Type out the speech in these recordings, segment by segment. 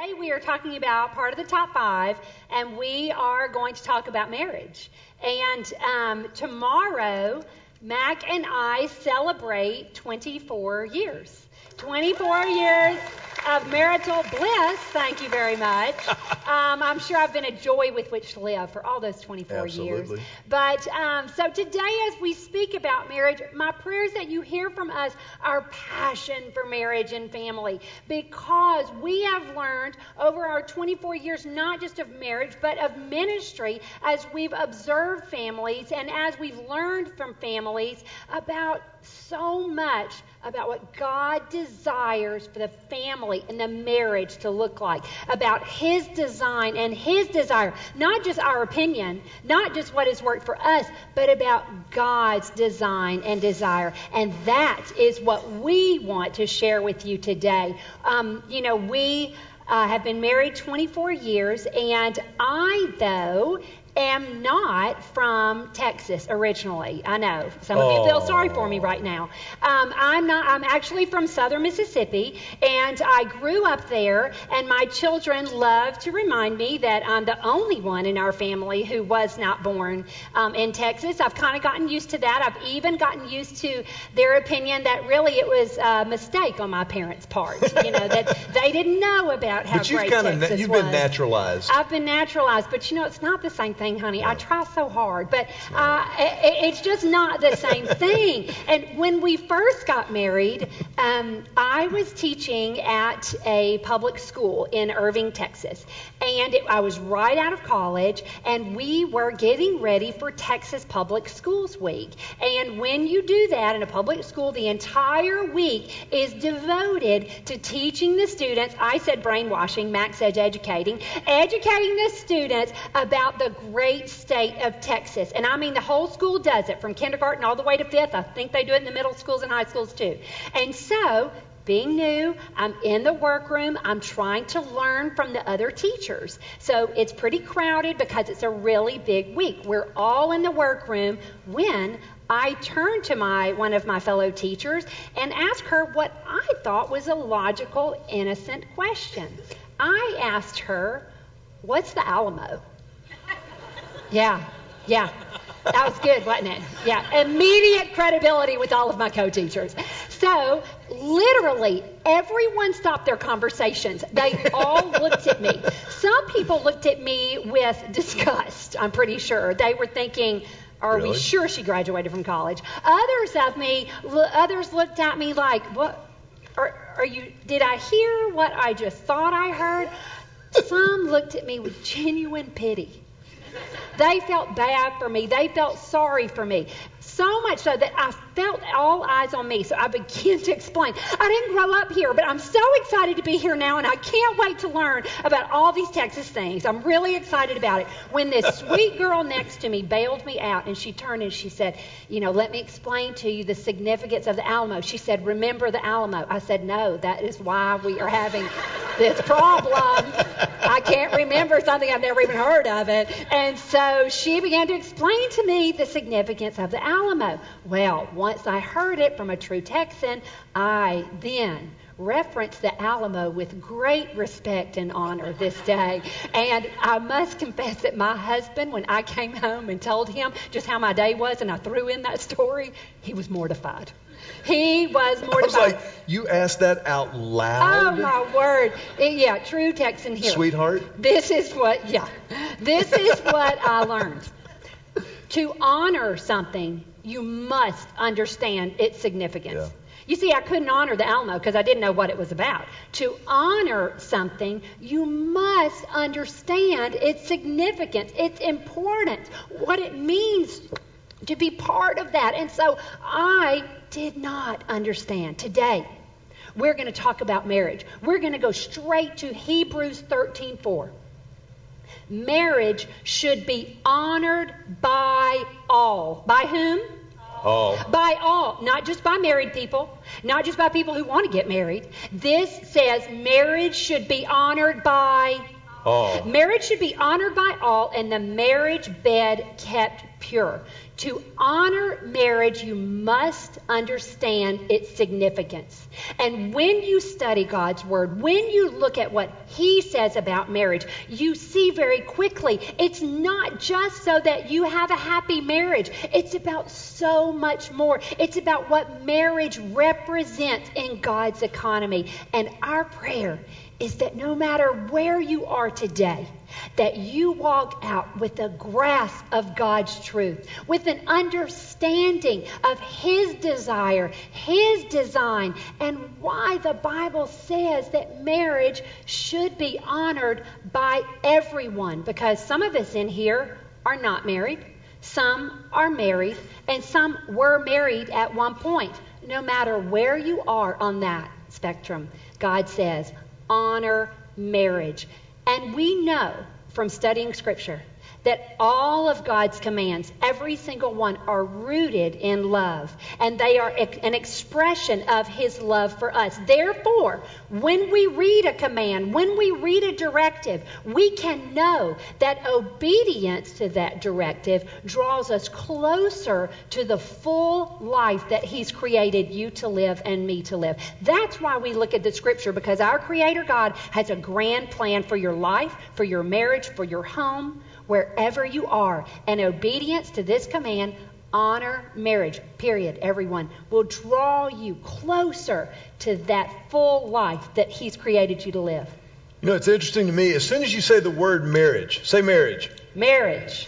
Today we are talking about part of the top five, and we are going to talk about marriage. And um, tomorrow, Mac and I celebrate 24 years. 24 years of marital bliss. Thank you very much. Um, I'm sure I've been a joy with which to live for all those 24 Absolutely. years. But um, so today, as we speak about marriage, my prayer is that you hear from us our passion for marriage and family because we have learned over our 24 years not just of marriage but of ministry as we've observed families and as we've learned from families about so much about what God desires for the family and the marriage to look like, about His design and His desire, not just our opinion, not just what has worked for us, but about God's design and desire. And that is what we want to share with you today. Um, you know, we. Uh, have been married 24 years, and I, though, am not from Texas originally. I know some of you feel sorry for me right now. Um, I'm not. I'm actually from Southern Mississippi, and I grew up there. And my children love to remind me that I'm the only one in our family who was not born um, in Texas. I've kind of gotten used to that. I've even gotten used to their opinion that really it was a mistake on my parents' part. You know that they didn't know about how But you've great Texas you've was. been naturalized. I've been naturalized, but you know, it's not the same thing, honey. I try so hard, but uh, it, it's just not the same thing. And when we first got married, um, I was teaching at a public school in Irving, Texas. And it, I was right out of college, and we were getting ready for Texas Public Schools Week. And when you do that in a public school, the entire week is devoted to teaching the students. I said brainwashing, Mac said educating, educating the students about the great state of Texas. And I mean, the whole school does it from kindergarten all the way to fifth. I think they do it in the middle schools and high schools too. And so, being new, I'm in the workroom. I'm trying to learn from the other teachers. So it's pretty crowded because it's a really big week. We're all in the workroom when I turned to my one of my fellow teachers and asked her what I thought was a logical, innocent question. I asked her, "What's the Alamo?" Yeah, yeah. That was good, wasn't it? Yeah. Immediate credibility with all of my co teachers. So, literally, everyone stopped their conversations. They all looked at me. Some people looked at me with disgust, I'm pretty sure. They were thinking, are we sure she graduated from college? Others of me, others looked at me like, what? Are, are you, did I hear what I just thought I heard? Some looked at me with genuine pity. They felt bad for me. They felt sorry for me. So much so that I felt all eyes on me. So I began to explain. I didn't grow up here, but I'm so excited to be here now, and I can't wait to learn about all these Texas things. I'm really excited about it. When this sweet girl next to me bailed me out, and she turned and she said, You know, let me explain to you the significance of the Alamo. She said, Remember the Alamo. I said, No, that is why we are having this problem. I can't remember something I've never even heard of it. And so she began to explain to me the significance of the Alamo. Well, once I heard it from a true Texan, I then reference the Alamo with great respect and honor this day. And I must confess that my husband, when I came home and told him just how my day was and I threw in that story, he was mortified. He was I mortified. was like, you asked that out loud. Oh my word. Eh, yeah, true Texan here. sweetheart. This is what, yeah. This is what I learned. To honor something, you must understand its significance. Yeah. You see, I couldn't honor the Alamo because I didn't know what it was about. To honor something, you must understand its significance, its importance, what it means to be part of that. And so I did not understand. Today, we're going to talk about marriage. We're going to go straight to Hebrews 13:4. Marriage should be honored by all. By whom? All. By all, not just by married people, not just by people who want to get married. This says marriage should be honored by all. Marriage should be honored by all and the marriage bed kept pure. To honor marriage, you must understand its significance. And when you study God's Word, when you look at what He says about marriage, you see very quickly it's not just so that you have a happy marriage, it's about so much more. It's about what marriage represents in God's economy. And our prayer is that no matter where you are today, that you walk out with a grasp of God's truth, with an understanding of His desire, His design, and why the Bible says that marriage should be honored by everyone. Because some of us in here are not married, some are married, and some were married at one point. No matter where you are on that spectrum, God says, honor marriage. And we know from studying Scripture that all of God's commands, every single one, are rooted in love. And they are an expression of His love for us. Therefore, when we read a command, when we read a directive, we can know that obedience to that directive draws us closer to the full life that He's created you to live and me to live. That's why we look at the Scripture, because our Creator God has a grand plan for your life, for your marriage, for your home wherever you are. And obedience to this command, honor marriage, period, everyone, will draw you closer to that full life that He's created you to live. You know, it's interesting to me. As soon as you say the word marriage, say marriage. Marriage.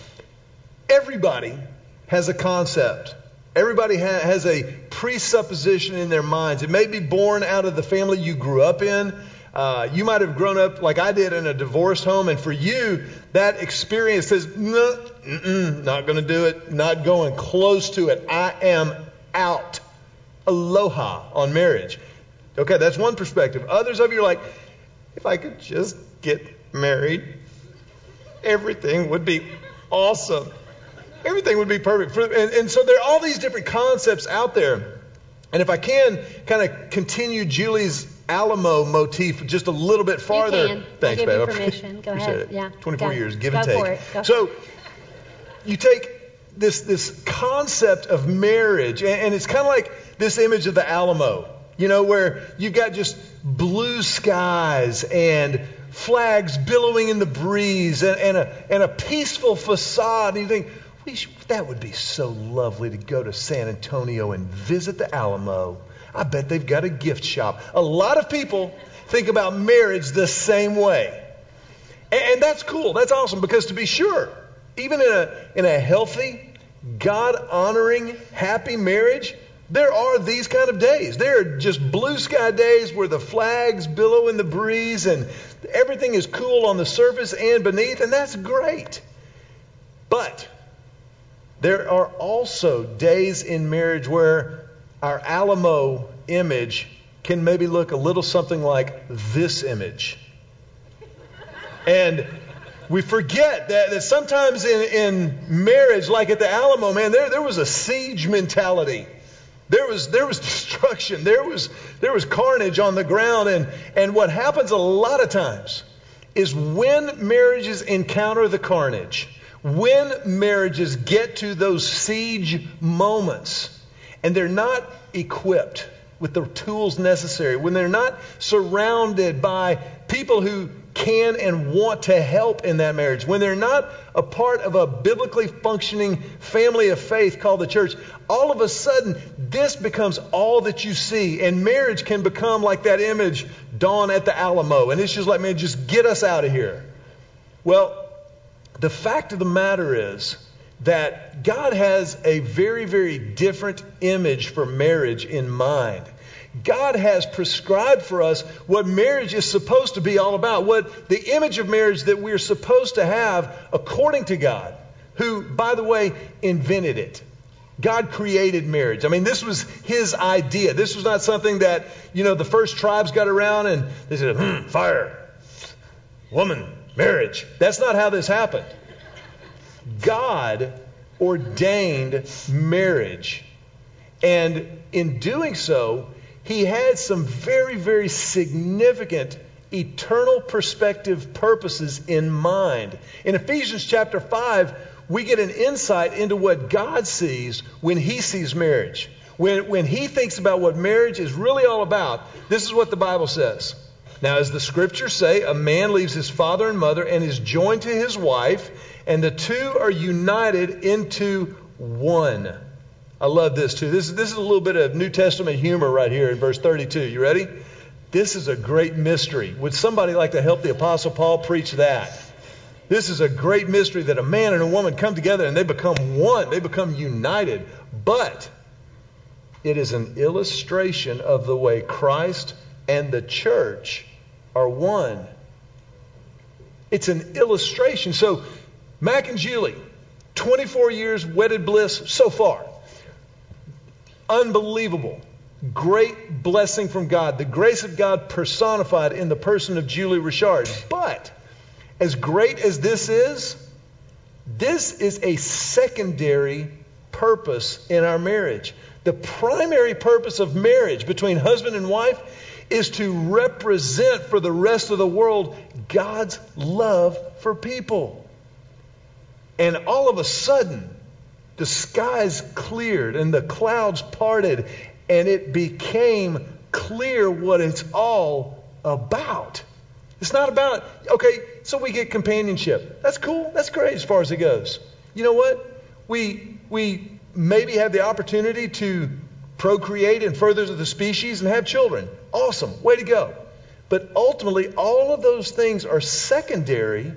Everybody has a concept. Everybody ha- has a presupposition in their minds. It may be born out of the family you grew up in. Uh, you might have grown up like I did in a divorced home, and for you, that experience says, no, not going to do it, not going close to it. I am out. Aloha on marriage. Okay, that's one perspective. Others of you are like, if I could just get married, everything would be awesome. Everything would be perfect. And, and so there are all these different concepts out there. And if I can kind of continue Julie's Alamo motif just a little bit farther. You can. Thanks, I'll give babe. you permission. Go ahead. It. Yeah. 24 Go. years, give Go and take. For it. Go. So you take this this concept of marriage, and, and it's kind of like this image of the Alamo, you know, where you've got just blue skies and flags billowing in the breeze and, and, a, and a peaceful facade. And you think, that would be so lovely to go to San Antonio and visit the Alamo. I bet they've got a gift shop. A lot of people think about marriage the same way. And, that's cool. That's awesome because to be sure, even in a, in a healthy, God honoring, happy marriage, there are these kind of days. There are just blue sky days where the flags billow in the breeze and everything is cool on the surface and beneath, and that's great. But there are also days in marriage where our Alamo image can maybe look a little something like this image. And we forget that, that sometimes in, in marriage, like at the Alamo, man, there, there was a siege mentality. There was, there was destruction. There was, there was carnage on the ground. And, and what happens a lot of times is when marriages encounter the carnage, when marriages get to those siege moments, and they're not equipped with the tools necessary, when they're not surrounded by people who can and want to help in that marriage, when they're not a part of a biblically functioning family of faith called the church, all of a sudden this becomes all that you see. And marriage can become like that image, Dawn at the Alamo. And it's just like, man, just get us out of here. Well, the fact of the matter is, that God has a very, very different image for marriage in mind. God has prescribed for us what marriage is supposed to be all about, what the image of marriage that we're supposed to have according to God, who, by the way, invented it. God created marriage. I mean, this was his idea. This was not something that, you know, the first tribes got around and they said, hmm, fire, woman, marriage. That's not how this happened. God ordained marriage. And in doing so, he had some very, very significant eternal perspective purposes in mind. In Ephesians chapter 5, we get an insight into what God sees when He sees marriage. When, when He thinks about what marriage is really all about, this is what the Bible says. Now, as the scriptures say, a man leaves his father and mother and is joined to his wife, and the two are united into one. I love this too. This, this is a little bit of New Testament humor right here in verse 32. You ready? This is a great mystery. Would somebody like to help the Apostle Paul preach that? This is a great mystery that a man and a woman come together and they become one, they become united. But it is an illustration of the way Christ and the church are one. It's an illustration. So, Mac and Julie, 24 years wedded bliss so far. Unbelievable. Great blessing from God. The grace of God personified in the person of Julie Richard. But, as great as this is, this is a secondary purpose in our marriage. The primary purpose of marriage between husband and wife is to represent for the rest of the world God's love for people. And all of a sudden, the skies cleared and the clouds parted, and it became clear what it's all about. It's not about, okay, so we get companionship. That's cool. That's great as far as it goes. You know what? We, we maybe have the opportunity to procreate and further the species and have children. Awesome. Way to go. But ultimately, all of those things are secondary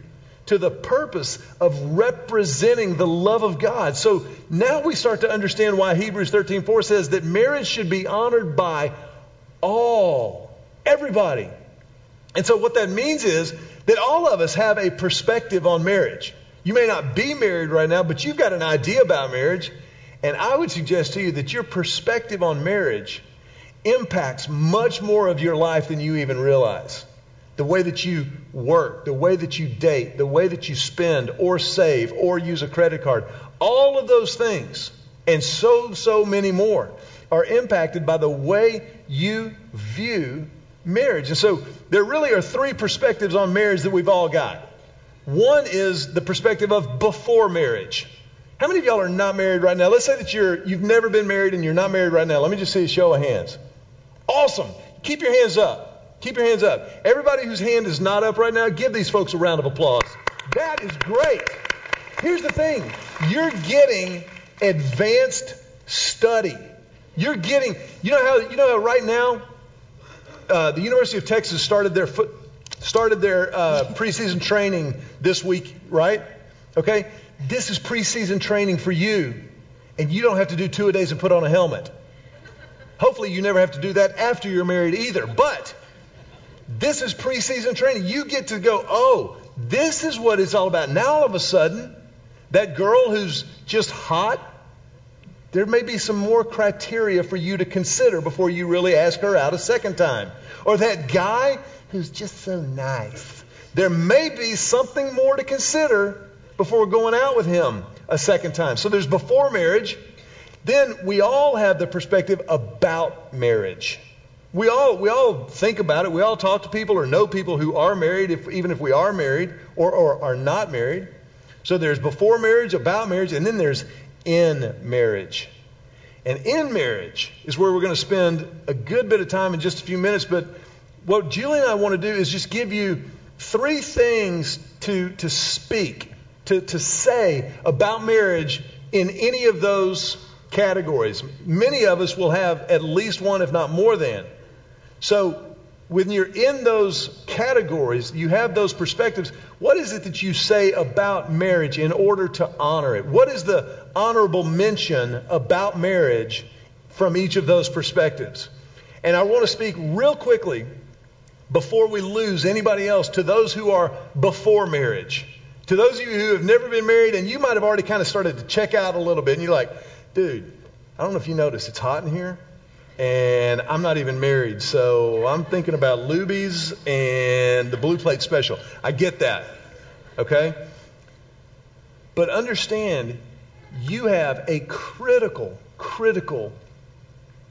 to the purpose of representing the love of God. So now we start to understand why Hebrews 13:4 says that marriage should be honored by all, everybody. And so what that means is that all of us have a perspective on marriage. You may not be married right now, but you've got an idea about marriage. And I would suggest to you that your perspective on marriage impacts much more of your life than you even realize. The way that you work, the way that you date, the way that you spend or save or use a credit card, all of those things and so, so many more are impacted by the way you view marriage. And so there really are three perspectives on marriage that we've all got. One is the perspective of before marriage. How many of y'all are not married right now? Let's say that you're you've never been married and you're not married right now. Let me just see a show of hands. Awesome. Keep your hands up. Keep your hands up. Everybody whose hand is not up right now, give these folks a round of applause. That is great. Here's the thing. You're getting advanced study. You're getting, you know how, you know how right now, uh, the University of Texas started their foot, started their uh, preseason training this week, right? Okay, this is preseason training for you, and you don't have to do two a days and put on a helmet. Hopefully, you never have to do that after you're married either. But this is preseason training. You get to go, oh, this is what it's all about. Now, all of a sudden, that girl who's just hot, there may be some more criteria for you to consider before you really ask her out a second time. Or that guy who's just so nice. There may be something more to consider before going out with him a second time. So there's before marriage. Then we all have the perspective about marriage. We all, we all think about it. We all talk to people or know people who are married, if, even if we are married or, or are not married. So there's before marriage, about marriage, and then there's in marriage. And in marriage is where we're going to spend a good bit of time in just a few minutes. But what Julie and I want to do is just give you three things to, to speak, to, to say about marriage in any of those categories. Many of us will have at least one, if not more than. So when you're in those categories, you have those perspectives. What is it that you say about marriage in order to honor it? What is the honorable mention about marriage from each of those perspectives? And I want to speak real quickly before we lose anybody else to those who are before marriage. To those of you who have never been married and you might have already kind of started to check out a little bit and you're like, dude, I don't know if you noticed, it's hot in here and I'm not even married, so I'm thinking about Luby's and the Blue Plate Special. I get that, okay? But understand, you have a critical, critical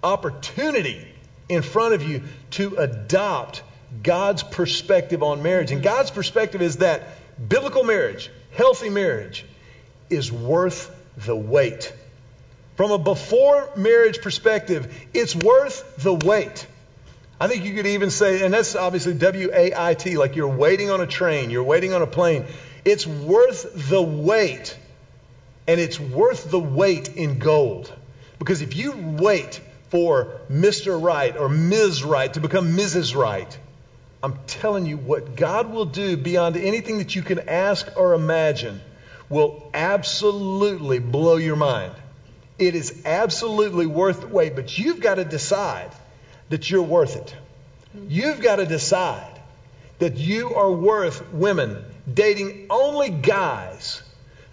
opportunity in front of you to adopt God's perspective on marriage. And God's perspective is that biblical marriage, healthy marriage, is worth the wait. From a before marriage perspective, it's worth the wait. I think you could even say, and that's obviously W A I T, like you're waiting on a train, you're waiting on a plane. It's worth the wait. And it's worth the wait in gold. Because if you wait for Mr. Right or Ms. Right to become Mrs. Right, I'm telling you what God will do beyond anything that you can ask or imagine will absolutely blow your mind. It is absolutely worth the wait, but you've got to decide that you're worth it. You've got to decide that you are worth women dating only guys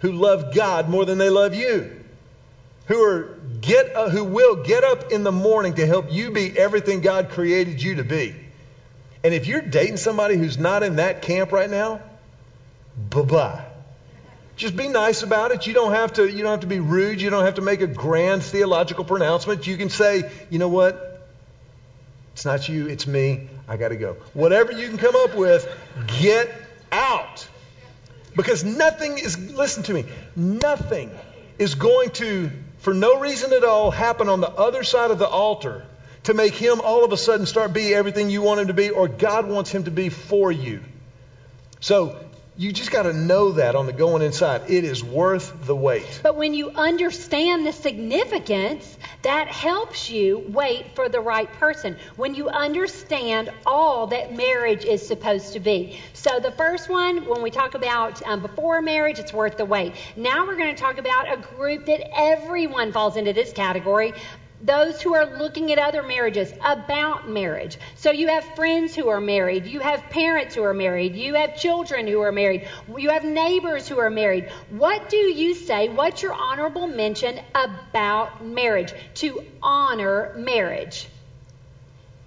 who love God more than they love you. Who are get uh, who will get up in the morning to help you be everything God created you to be. And if you're dating somebody who's not in that camp right now, bye-bye. Just be nice about it. You don't have to you don't have to be rude. You don't have to make a grand theological pronouncement. You can say, "You know what? It's not you, it's me. I got to go." Whatever you can come up with, get out. Because nothing is listen to me. Nothing is going to for no reason at all happen on the other side of the altar to make him all of a sudden start be everything you want him to be or God wants him to be for you. So you just got to know that on the going inside. It is worth the wait. But when you understand the significance, that helps you wait for the right person. When you understand all that marriage is supposed to be. So the first one, when we talk about um, before marriage, it's worth the wait. Now we're going to talk about a group that everyone falls into this category those who are looking at other marriages, about marriage. So you have friends who are married, you have parents who are married, you have children who are married, you have neighbors who are married. What do you say? What's your honorable mention about marriage? To honor marriage.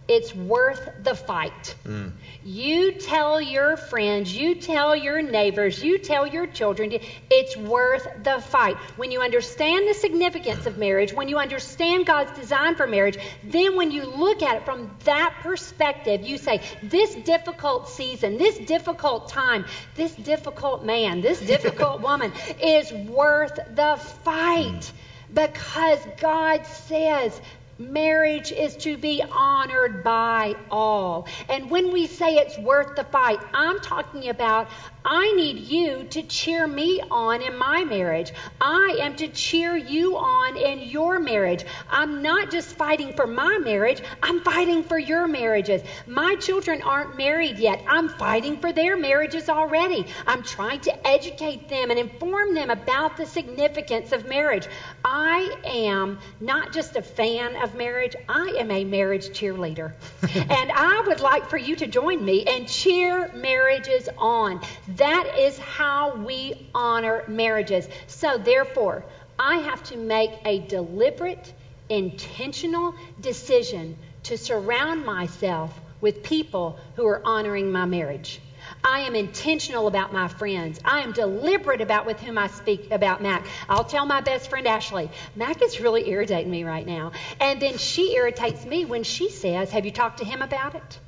It's worth the fight. Mm. You tell your friends, you tell your neighbors, you tell your children, it's worth the fight. When you understand the significance of marriage, when you understand God's design for marriage, then when you look at it from that perspective, you say, this difficult season, this difficult time, this difficult man, this difficult woman is worth the fight because God says Marriage is to be honored by all. And when we say it's worth the fight, I'm talking about I need you to cheer me on in my marriage. I am to cheer you on in your marriage. I'm not just fighting for my marriage, I'm fighting for your marriages. My children aren't married yet. I'm fighting for their marriages already. I'm trying to educate them and inform them about the significance of marriage. I am not just a fan of marriage, I am a marriage cheerleader. and I would like for you to join me and cheer marriages on. That is how we honor marriages. So, therefore, I have to make a deliberate, intentional decision to surround myself with people who are honoring my marriage. I am intentional about my friends. I am deliberate about with whom I speak about Mac. I'll tell my best friend Ashley, Mac is really irritating me right now. And then she irritates me when she says, Have you talked to him about it?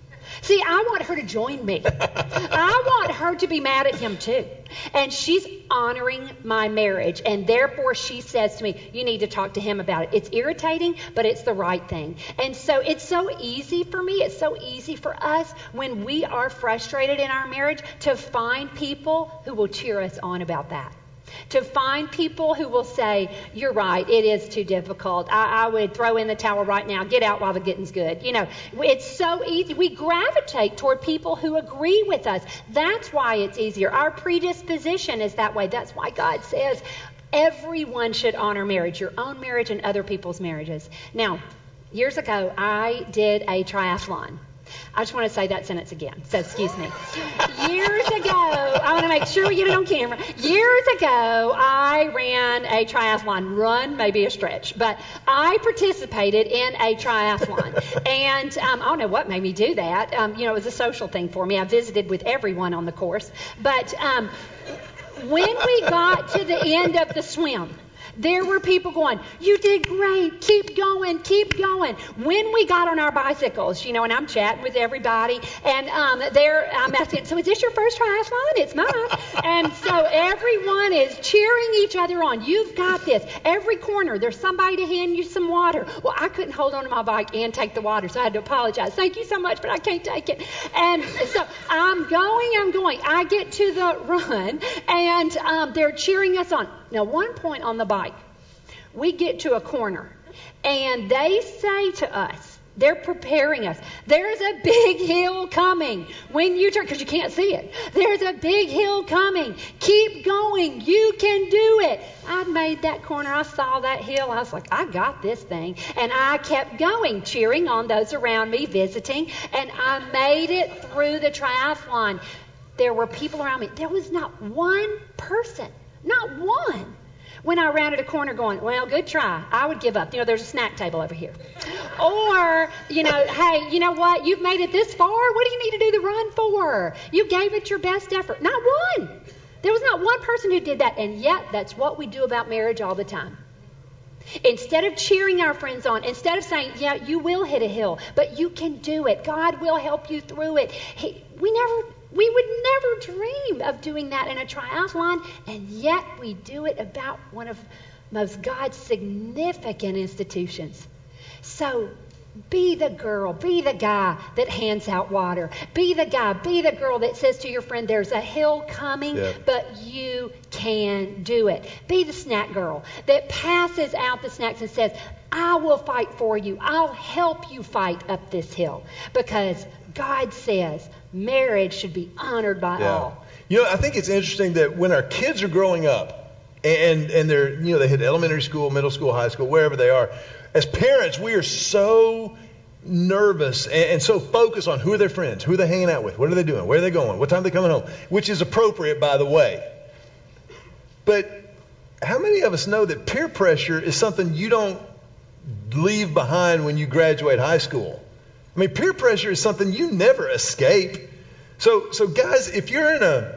See, I want her to join me. I want her to be mad at him too. And she's honoring my marriage. And therefore, she says to me, You need to talk to him about it. It's irritating, but it's the right thing. And so it's so easy for me, it's so easy for us when we are frustrated in our marriage to find people who will cheer us on about that to find people who will say, You're right, it is too difficult. I, I, would throw in the towel right now. Get out while the getting's good. You know, it's so easy. We gravitate toward people who agree with us. That's why it's easier. Our predisposition is that way. That's why God says everyone should honor marriage, your own marriage and other people's marriages. Now, years ago, I did a triathlon. I just want to say that sentence again. So excuse me. Years ago, I want to make sure we get it on camera. Years ago, I ran a triathlon. Run may be a stretch, but I participated in a triathlon. and um, I don't know what made me do that. Um, you know, it was a social thing for me. I visited with everyone on the course. But um, when we got to the end of the swim, There were people going, You did great. Keep going. Keep going. When we got on our bicycles, you know, and I'm chatting with everybody, and um, they're, I'm asking, So is this your first triathlon? It's mine. and so everyone is cheering each other on. You've got this. Every corner, there's somebody to hand you some water. Well, I couldn't hold on to my bike and take the water, so I had to apologize. Thank you so much, but I can't take it. And so I'm going, I'm going. I get to the run, and um, they're cheering us on. Now, one point on the bike, we get to a corner, and they say to us, they're preparing us. There's a big hill coming when you turn, because you can't see it. There's a big hill coming. Keep going. You can do it. I made that corner. I saw that hill. I was like, I got this thing. And I kept going, cheering on those around me, visiting. And I made it through the triathlon. There were people around me. There was not one person, not one when I rounded a corner going, well, good try. I would give up. You know, there's a snack table over here. Or, you know, hey, you know what? You've made it this far. What do you need to do the run for? You gave it your best effort. Not one. There was not one person who did that. And yet, that's what we do about marriage all the time. Instead of cheering our friends on, instead of saying, yeah, you will hit a hill, but you can do it. God will help you through it. He, we never we would never dream of doing that in a triathlon, and yet we do it about one of most God's significant institutions. So be the girl, be the guy that hands out water. Be the guy, be the girl that says to your friend, There's a hill coming, yeah. but you can do it. Be the snack girl that passes out the snacks and says, I will fight for you. I'll help you fight up this hill. Because God says marriage should be honored by yeah. all. You know, I think it's interesting that when our kids are growing up and and they're you know they hit elementary school, middle school, high school, wherever they are, as parents we are so nervous and, and so focused on who are their friends, who are they hanging out with, what are they doing, where are they going, what time are they coming home, which is appropriate by the way. But how many of us know that peer pressure is something you don't leave behind when you graduate high school? I mean, peer pressure is something you never escape. So, so guys, if you're in a,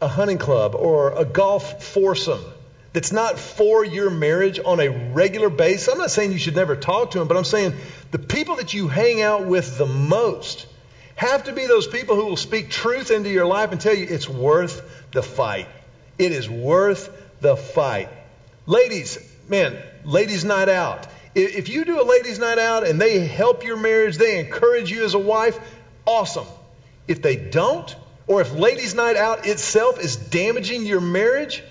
a hunting club or a golf foursome that's not for your marriage on a regular basis, I'm not saying you should never talk to them, but I'm saying the people that you hang out with the most have to be those people who will speak truth into your life and tell you it's worth the fight. It is worth the fight. Ladies, man, ladies' night out. If you do a ladies' night out and they help your marriage, they encourage you as a wife, awesome. If they don't, or if ladies' night out itself is damaging your marriage,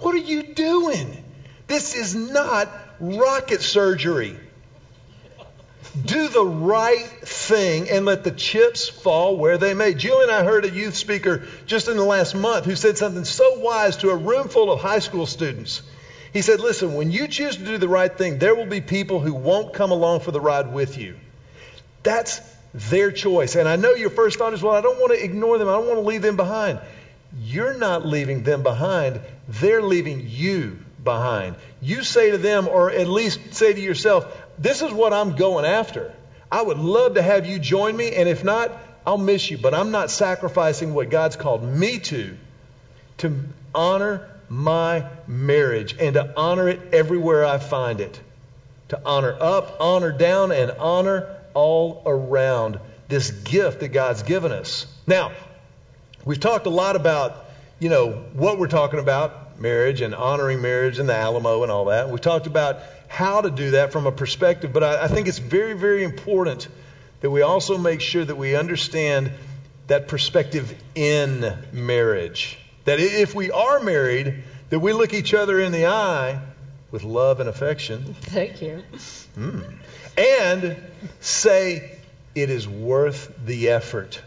what are you doing? This is not rocket surgery. Do the right thing and let the chips fall where they may. Julie and I heard a youth speaker just in the last month who said something so wise to a room full of high school students. He said, Listen, when you choose to do the right thing, there will be people who won't come along for the ride with you. That's their choice. And I know your first thought is, Well, I don't want to ignore them, I don't want to leave them behind. You're not leaving them behind, they're leaving you behind. You say to them, or at least say to yourself, This is what I'm going after. I would love to have you join me, and if not, I'll miss you, but I'm not sacrificing what God's called me to to honor my marriage and to honor it everywhere I find it. To honor up, honor down, and honor all around this gift that God's given us. Now, we've talked a lot about, you know, what we're talking about, marriage and honoring marriage and the Alamo and all that. We've talked about how to do that from a perspective, but I, I think it's very, very important that we also make sure that we understand that perspective in marriage. That if we are married, that we look each other in the eye with love and affection. Thank you. Mm, and say, it is worth the effort.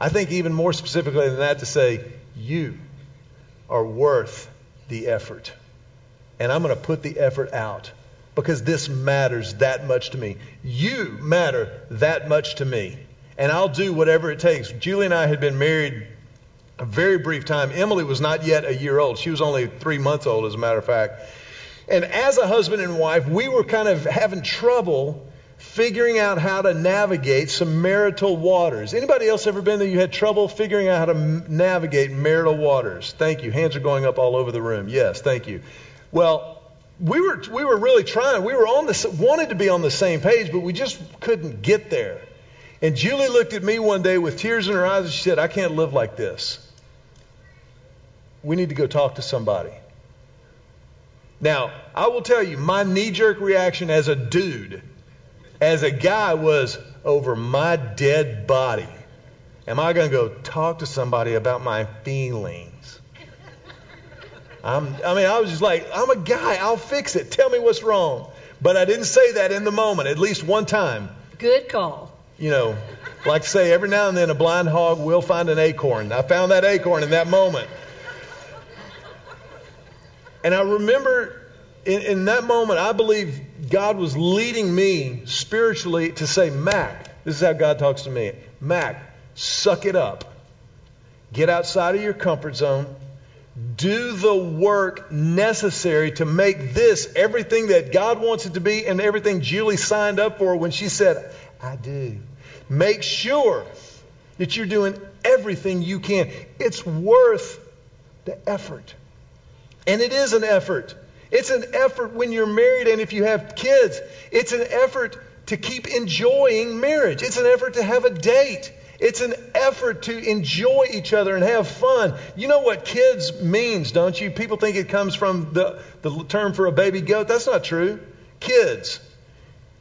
I think even more specifically than that, to say, you are worth the effort. And I'm going to put the effort out because this matters that much to me. You matter that much to me. And I'll do whatever it takes. Julie and I had been married a very brief time. Emily was not yet a year old. She was only three months old, as a matter of fact. And as a husband and wife, we were kind of having trouble figuring out how to navigate some marital waters. Anybody else ever been there? You had trouble figuring out how to navigate marital waters. Thank you. Hands are going up all over the room. Yes, thank you. Well, we were we were really trying. We were on the wanted to be on the same page, but we just couldn't get there. And Julie looked at me one day with tears in her eyes and she said, "I can't live like this. We need to go talk to somebody." Now, I will tell you, my knee-jerk reaction as a dude as a guy was over my dead body. Am I going to go talk to somebody about my feelings? I'm, I mean, I was just like, I'm a guy. I'll fix it. Tell me what's wrong. But I didn't say that in the moment, at least one time. Good call. You know, like to say, every now and then a blind hog will find an acorn. I found that acorn in that moment. And I remember in, in that moment, I believe God was leading me spiritually to say, Mac, this is how God talks to me. Mac, suck it up. Get outside of your comfort zone. Do the work necessary to make this everything that God wants it to be and everything Julie signed up for when she said, I do. Make sure that you're doing everything you can. It's worth the effort. And it is an effort. It's an effort when you're married and if you have kids. It's an effort to keep enjoying marriage. It's an effort to have a date. It's an effort to enjoy each other and have fun. You know what kids means, don't you? People think it comes from the, the term for a baby goat. That's not true. Kids.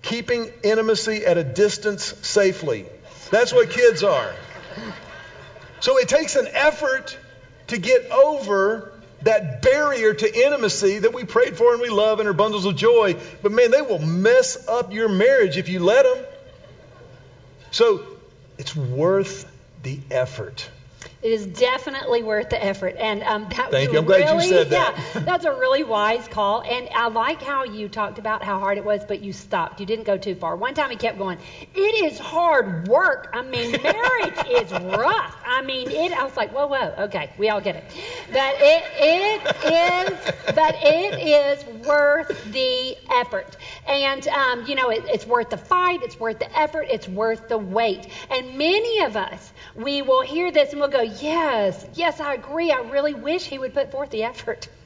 Keeping intimacy at a distance safely. That's what kids are. So it takes an effort to get over that barrier to intimacy that we prayed for and we love and are bundles of joy. But man, they will mess up your marriage if you let them. So it's worth the effort. It is definitely worth the effort, and um, that Thank was you. I'm glad you said that. Yeah, that's a really wise call, and I like how you talked about how hard it was, but you stopped. You didn't go too far. One time he kept going. It is hard work. I mean, marriage is rough. I mean, it. I was like, whoa, whoa, okay, we all get it. But it, it is, but it is worth the effort, and um, you know, it, it's worth the fight. It's worth the effort. It's worth the wait. And many of us, we will hear this and we'll go, yes, yes, I agree. I really wish he would put forth the effort.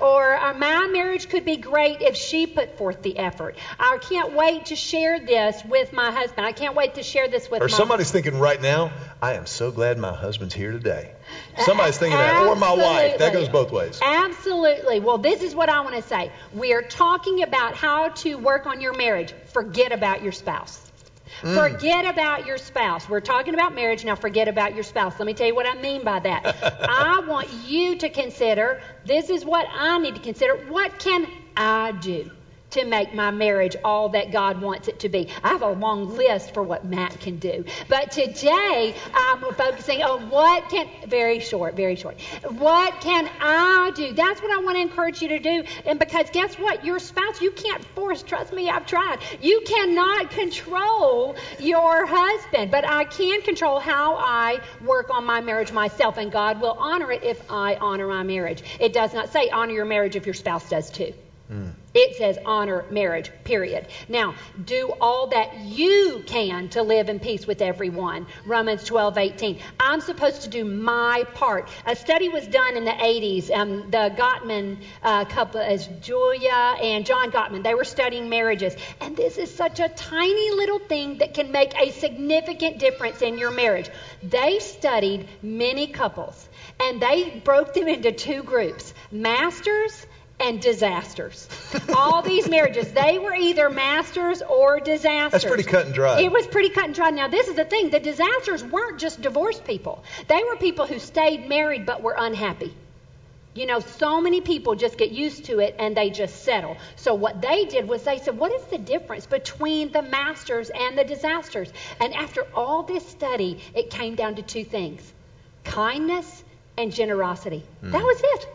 Or uh, my marriage could be great if she put forth the effort. I can't wait to share this with my husband. I can't wait to share this with Or somebody's thinking right now, I am so glad my husband's here today. Somebody's thinking that. Or my wife. That goes both ways. Absolutely. Well, this is what I want to say. We are talking about how to work on your marriage. Forget about your spouse. Mm. Forget about your spouse. We're talking about marriage now. Forget about your spouse. Let me tell you what I mean by that. I want you to consider this is what I need to consider. What can I do? To make my marriage all that God wants it to be. I have a long list for what Mac can do. But today, I'm focusing on what can, very short, very short. What can I do? That's what I want to encourage you to do. And because guess what? Your spouse, you can't force, trust me, I've tried. You cannot control your husband, but I can control how I work on my marriage myself, and God will honor it if I honor my marriage. It does not say honor your marriage if your spouse does too. It says honor marriage, period. Now, do all that you can to live in peace with everyone. Romans 12, 18. I'm supposed to do my part. A study was done in the 80s. Um, the Gottman uh, couple, as Julie and John Gottman, they were studying marriages. And this is such a tiny little thing that can make a significant difference in your marriage. They studied many couples and they broke them into two groups masters and disasters. All these marriages, they were either masters or disasters. That's pretty cut and dry. It was pretty cut and dry. Now, this is the thing the disasters weren't just divorced people, they were people who stayed married but were unhappy. You know, so many people just get used to it and they just settle. So, what they did was they said, What is the difference between the masters and the disasters? And after all this study, it came down to two things kindness and generosity. That hmm. was it.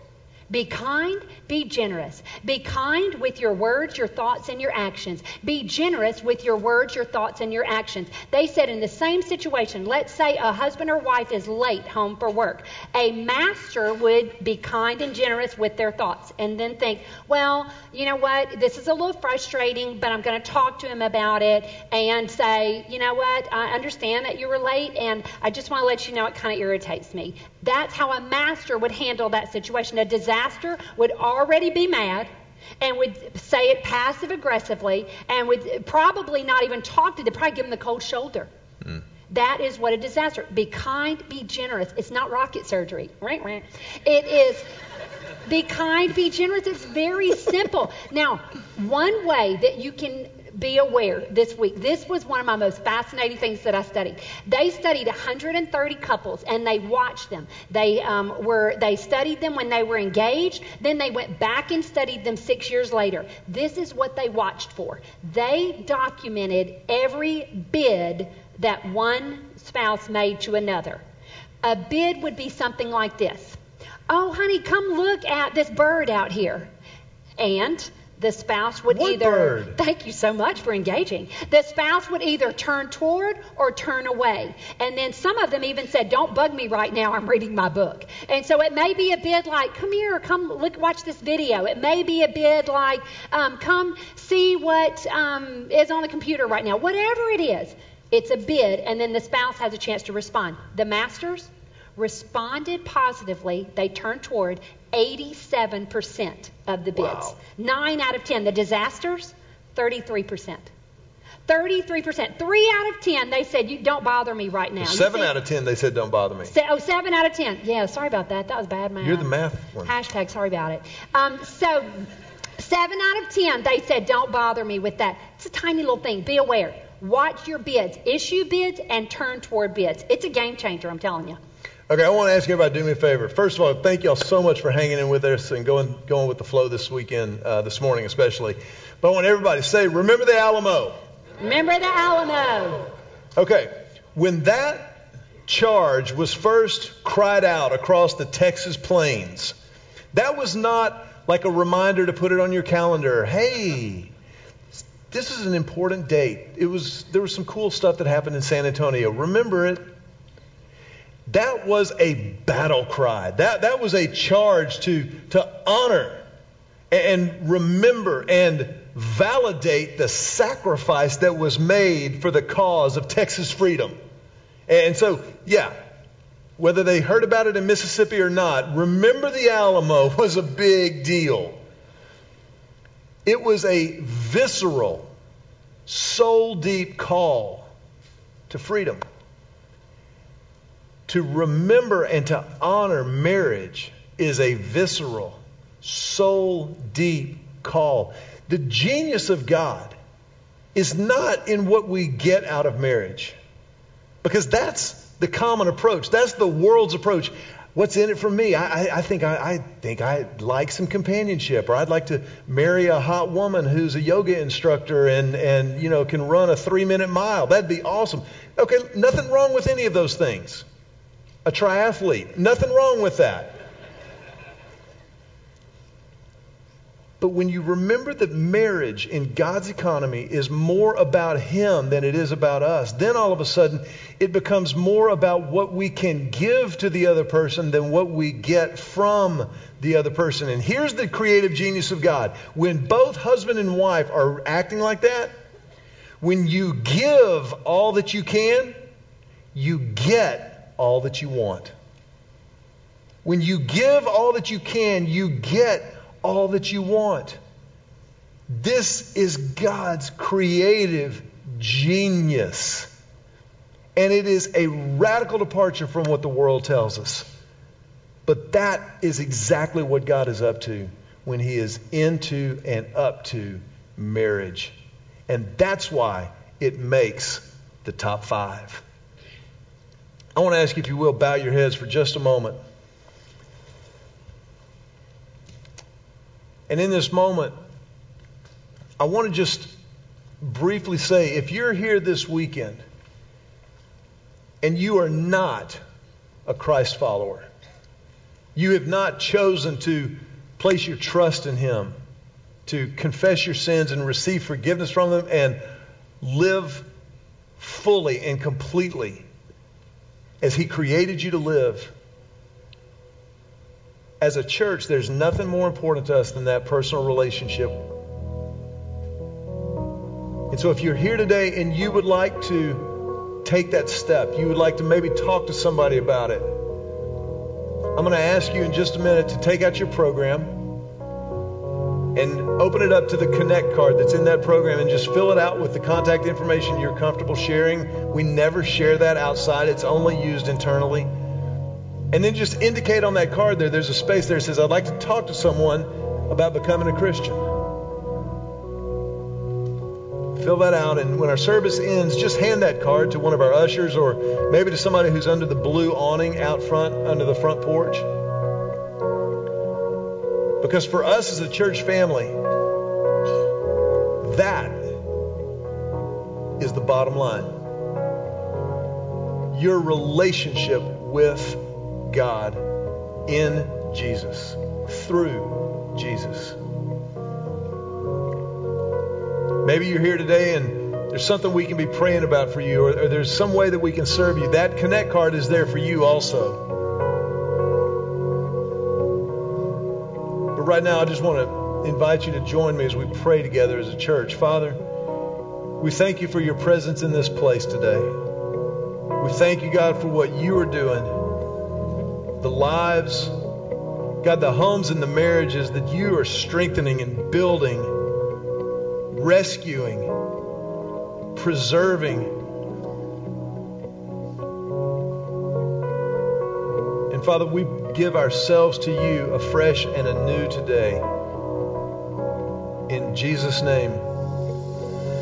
Be kind, be generous. Be kind with your words, your thoughts, and your actions. Be generous with your words, your thoughts, and your actions. They said in the same situation, let's say a husband or wife is late home for work. A master would be kind and generous with their thoughts and then think, well, you know what, this is a little frustrating, but I'm going to talk to him about it and say, you know what, I understand that you were late and I just want to let you know it kind of irritates me. That's how a master would handle that situation. A disaster would already be mad and would say it passive aggressively and would probably not even talk to them, probably give them the cold shoulder. Mm. That is what a disaster. Be kind, be generous. It's not rocket surgery. Right, right. It is be kind, be generous. It's very simple. Now, one way that you can be aware this week. This was one of my most fascinating things that I studied. They studied 130 couples and they watched them. They um, were they studied them when they were engaged. Then they went back and studied them six years later. This is what they watched for. They documented every bid that one spouse made to another. A bid would be something like this. Oh, honey, come look at this bird out here. And the spouse would what either thank you so much for engaging. The spouse would either turn toward or turn away. And then some of them even said don't bug me right now i'm reading my book. And so it may be a bit like come here come look watch this video. It may be a bit like um, come see what um, is on the computer right now. Whatever it is it's a bid and then the spouse has a chance to respond. The masters responded positively they turned toward 87% of the bids. Wow. 9 out of 10. The disasters, 33%. 33%. 3 out of 10, they said, you don't bother me right now. 7 out of 10, they said, don't bother me. Se- oh, 7 out of 10. Yeah, sorry about that. That was bad math. You're the math one. Hashtag sorry about it. Um, so, 7 out of 10, they said, don't bother me with that. It's a tiny little thing. Be aware. Watch your bids. Issue bids and turn toward bids. It's a game changer, I'm telling you. Okay, I want to ask everybody to do me a favor. First of all, thank y'all so much for hanging in with us and going going with the flow this weekend, uh, this morning especially. But I want everybody to say, remember the Alamo. Remember the Alamo. Okay, when that charge was first cried out across the Texas plains, that was not like a reminder to put it on your calendar. Hey, this is an important date. It was there was some cool stuff that happened in San Antonio. Remember it. That was a battle cry. That, that was a charge to, to honor and remember and validate the sacrifice that was made for the cause of Texas freedom. And so, yeah, whether they heard about it in Mississippi or not, remember the Alamo was a big deal. It was a visceral, soul deep call to freedom to remember and to honor marriage is a visceral, soul deep call. The genius of God is not in what we get out of marriage, because that's the common approach. That's the world's approach. What's in it for me? I, I, I think I, I think I'd like some companionship, or I'd like to marry a hot woman who's a yoga instructor and and you know can run a three minute mile. That'd be awesome. Okay, nothing wrong with any of those things a triathlete. Nothing wrong with that. But when you remember that marriage in God's economy is more about Him than it is about us, then all of a sudden it becomes more about what we can give to the other person than what we get from the other person. And here's the creative genius of God. When both husband and wife are acting like that, when you give all that you can, you get all that you want. When you give all that you can, you get all that you want. This is God's creative genius. And it is a radical departure from what the world tells us. But that is exactly what God is up to when He is into and up to marriage. And that's why it makes the top five. I want to ask you, if you will, bow your heads for just a moment. And in this moment, I want to just briefly say if you're here this weekend and you are not a Christ follower, you have not chosen to place your trust in Him, to confess your sins and receive forgiveness from them, and live fully and completely as He created you to live. As a church, there's nothing more important to us than that personal relationship. And so, if you're here today and you would like to take that step, you would like to maybe talk to somebody about it, I'm going to ask you in just a minute to take out your program and open it up to the Connect card that's in that program and just fill it out with the contact information you're comfortable sharing. We never share that outside, it's only used internally. And then just indicate on that card there, there's a space there that says, I'd like to talk to someone about becoming a Christian. Fill that out, and when our service ends, just hand that card to one of our ushers or maybe to somebody who's under the blue awning out front, under the front porch. Because for us as a church family, that is the bottom line. Your relationship with God in Jesus, through Jesus. Maybe you're here today and there's something we can be praying about for you, or, or, there's some way that we can serve you. That Connect card is there for you also. Right now, I just want to invite you to join me as we pray together as a church. Father, we thank you for your presence in this place today. We thank you, God, for what you are doing. The lives, God, the homes and the marriages that you are strengthening and building rescuing, preserving. And Father, we give ourselves to you afresh and anew today. In Jesus' name,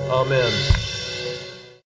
amen.